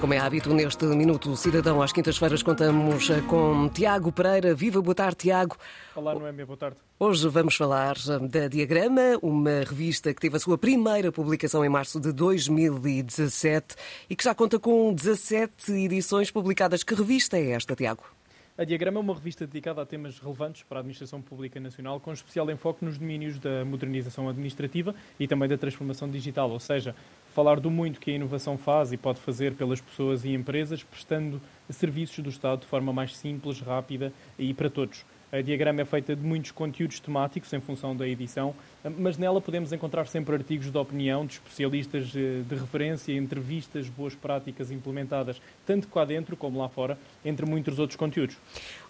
Como é hábito, neste Minuto Cidadão, às quintas-feiras, contamos com Tiago Pereira. Viva, boa tarde, Tiago. Olá, Noémia, boa tarde. Hoje vamos falar da Diagrama, uma revista que teve a sua primeira publicação em março de 2017 e que já conta com 17 edições publicadas. Que revista é esta, Tiago? A Diagrama é uma revista dedicada a temas relevantes para a Administração Pública Nacional, com especial enfoque nos domínios da modernização administrativa e também da transformação digital, ou seja, falar do muito que a inovação faz e pode fazer pelas pessoas e empresas, prestando serviços do Estado de forma mais simples, rápida e para todos. A diagrama é feita de muitos conteúdos temáticos em função da edição, mas nela podemos encontrar sempre artigos de opinião de especialistas eh, de referência, entrevistas, boas práticas implementadas, tanto cá dentro como lá fora, entre muitos outros conteúdos.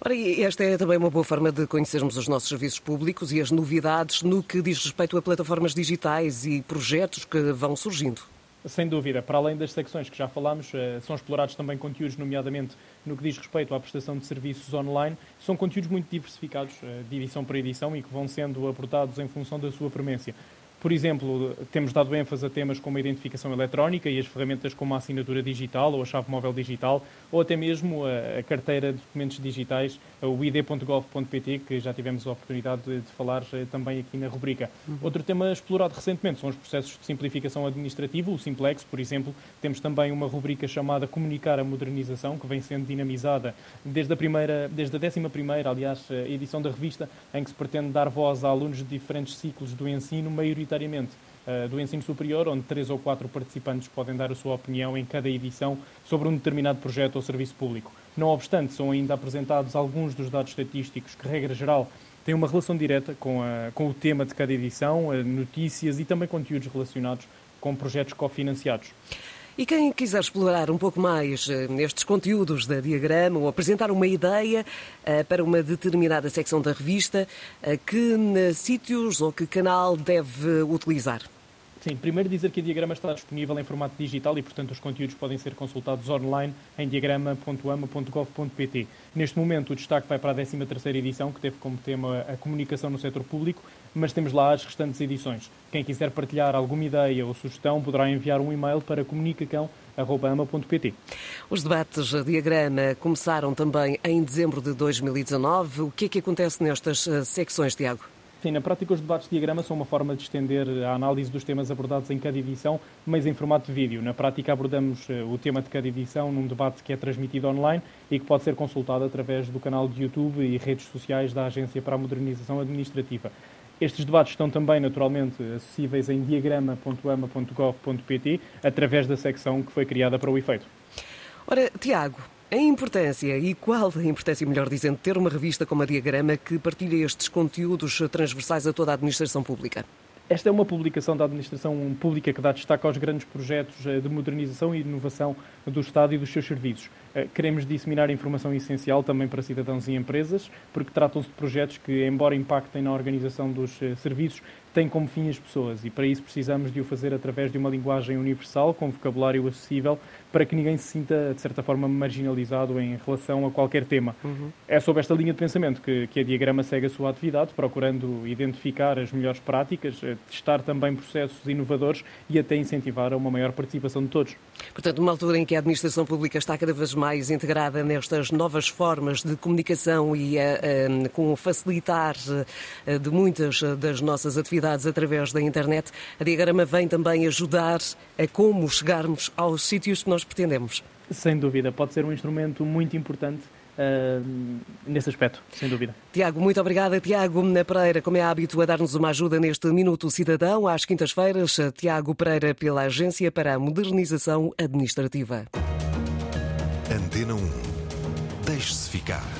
Ora, esta é também uma boa forma de conhecermos os nossos serviços públicos e as novidades no que diz respeito a plataformas digitais e projetos que vão surgindo. Sem dúvida, para além das secções que já falámos, eh, são explorados também conteúdos, nomeadamente no que diz respeito à prestação de serviços online. São conteúdos muito diversificados, eh, de edição para edição, e que vão sendo abordados em função da sua premência. Por exemplo, temos dado ênfase a temas como a identificação eletrónica e as ferramentas como a assinatura digital ou a chave móvel digital, ou até mesmo a, carteira de documentos digitais, o id.gov.pt, que já tivemos a oportunidade de, falar eh, também aqui na rubrica. Uhum. Outro tema explorado recentemente são os processos de simplificação administrativa, o Simplex, por exemplo. Temos também uma rubrica chamada Comunicar a Modernização, que vem sendo dinamizada desde a primeira, desde a 11 primeira, aliás, edição da revista, em que se pretende dar voz a alunos de diferentes ciclos do ensino, maioritariamente maioritariamente uh, do ensino superior, onde três ou quatro participantes podem dar a sua opinião em cada edição sobre um determinado projeto ou serviço público. Não obstante, são ainda apresentados alguns dos dados estatísticos que, regra geral, têm uma relação direta com, a, com o tema de cada edição, eh, notícias e também conteúdos relacionados com projetos cofinanciados. E quem quiser explorar um pouco mais eh, nestes conteúdos da Diagrama ou apresentar uma ideia uh, para uma determinada secção da revista, uh, que sítios ou que canal deve utilizar? Sim, primeiro dizer que a Diagrama está disponível em formato digital e, portanto, os conteúdos podem ser consultados online em diagrama.ama.gov.pt. Neste momento, o destaque vai para a 13ª edição, que teve como tema a comunicação no setor público, mas temos lá as restantes edições. Quem quiser partilhar alguma ideia ou sugestão poderá enviar um e-mail para comunicacão.ama.pt. Os debates a Diagrama começaram também em dezembro de 2019. O que é que acontece nestas eh, secções, Tiago? Sim, na prática os debates de diagrama são uma forma de estender a análise dos temas abordados em cada edição, mas em formato de vídeo. Na prática abordamos eh, o tema de cada edição num debate que é transmitido online e que pode ser consultado através do canal de YouTube e redes sociais da Agência para a Modernização Administrativa. Estes debates estão também, naturalmente, acessíveis em diagrama.ama.gov.pt através da secção que foi criada para o efeito. Ora, Tiago, a importância, e qual a importância, melhor dizendo, ter uma revista como a Diagrama que partilha estes conteúdos transversais a toda a administração pública? Esta é uma publicação da administração pública que dá destaque aos grandes projetos eh, de modernização e inovação do Estado e dos seus serviços. Eh, queremos disseminar informação essencial também para cidadãos e empresas, porque tratam-se de projetos que, embora impactem na organização dos eh, serviços, têm como fim as pessoas e para isso precisamos de o fazer através de uma linguagem universal, com vocabulário acessível, para que ninguém se sinta, de certa forma, marginalizado em relação a qualquer tema. Uhum. É sob esta linha de pensamento que, que a Diagrama segue a sua atividade, procurando identificar as melhores práticas, testar também processos inovadores e até incentivar a uma maior participação de todos. Portanto, numa altura em que a administração pública está cada vez mais integrada nestas novas formas de comunicação e uh, com facilitar uh, de muitas das nossas atividades através da internet, a Diagrama vem também ajudar a como chegarmos aos sítios que nós pretendemos. Sem dúvida, pode ser um instrumento muito importante Uh, nesse aspecto, sem dúvida. Tiago, muito obrigada. Tiago Pereira, como é hábito, a dar-nos uma ajuda neste Minuto Cidadão, às quintas-feiras. Tiago Pereira, pela Agência para a Modernização Administrativa. Antena 1. Deixe-se ficar.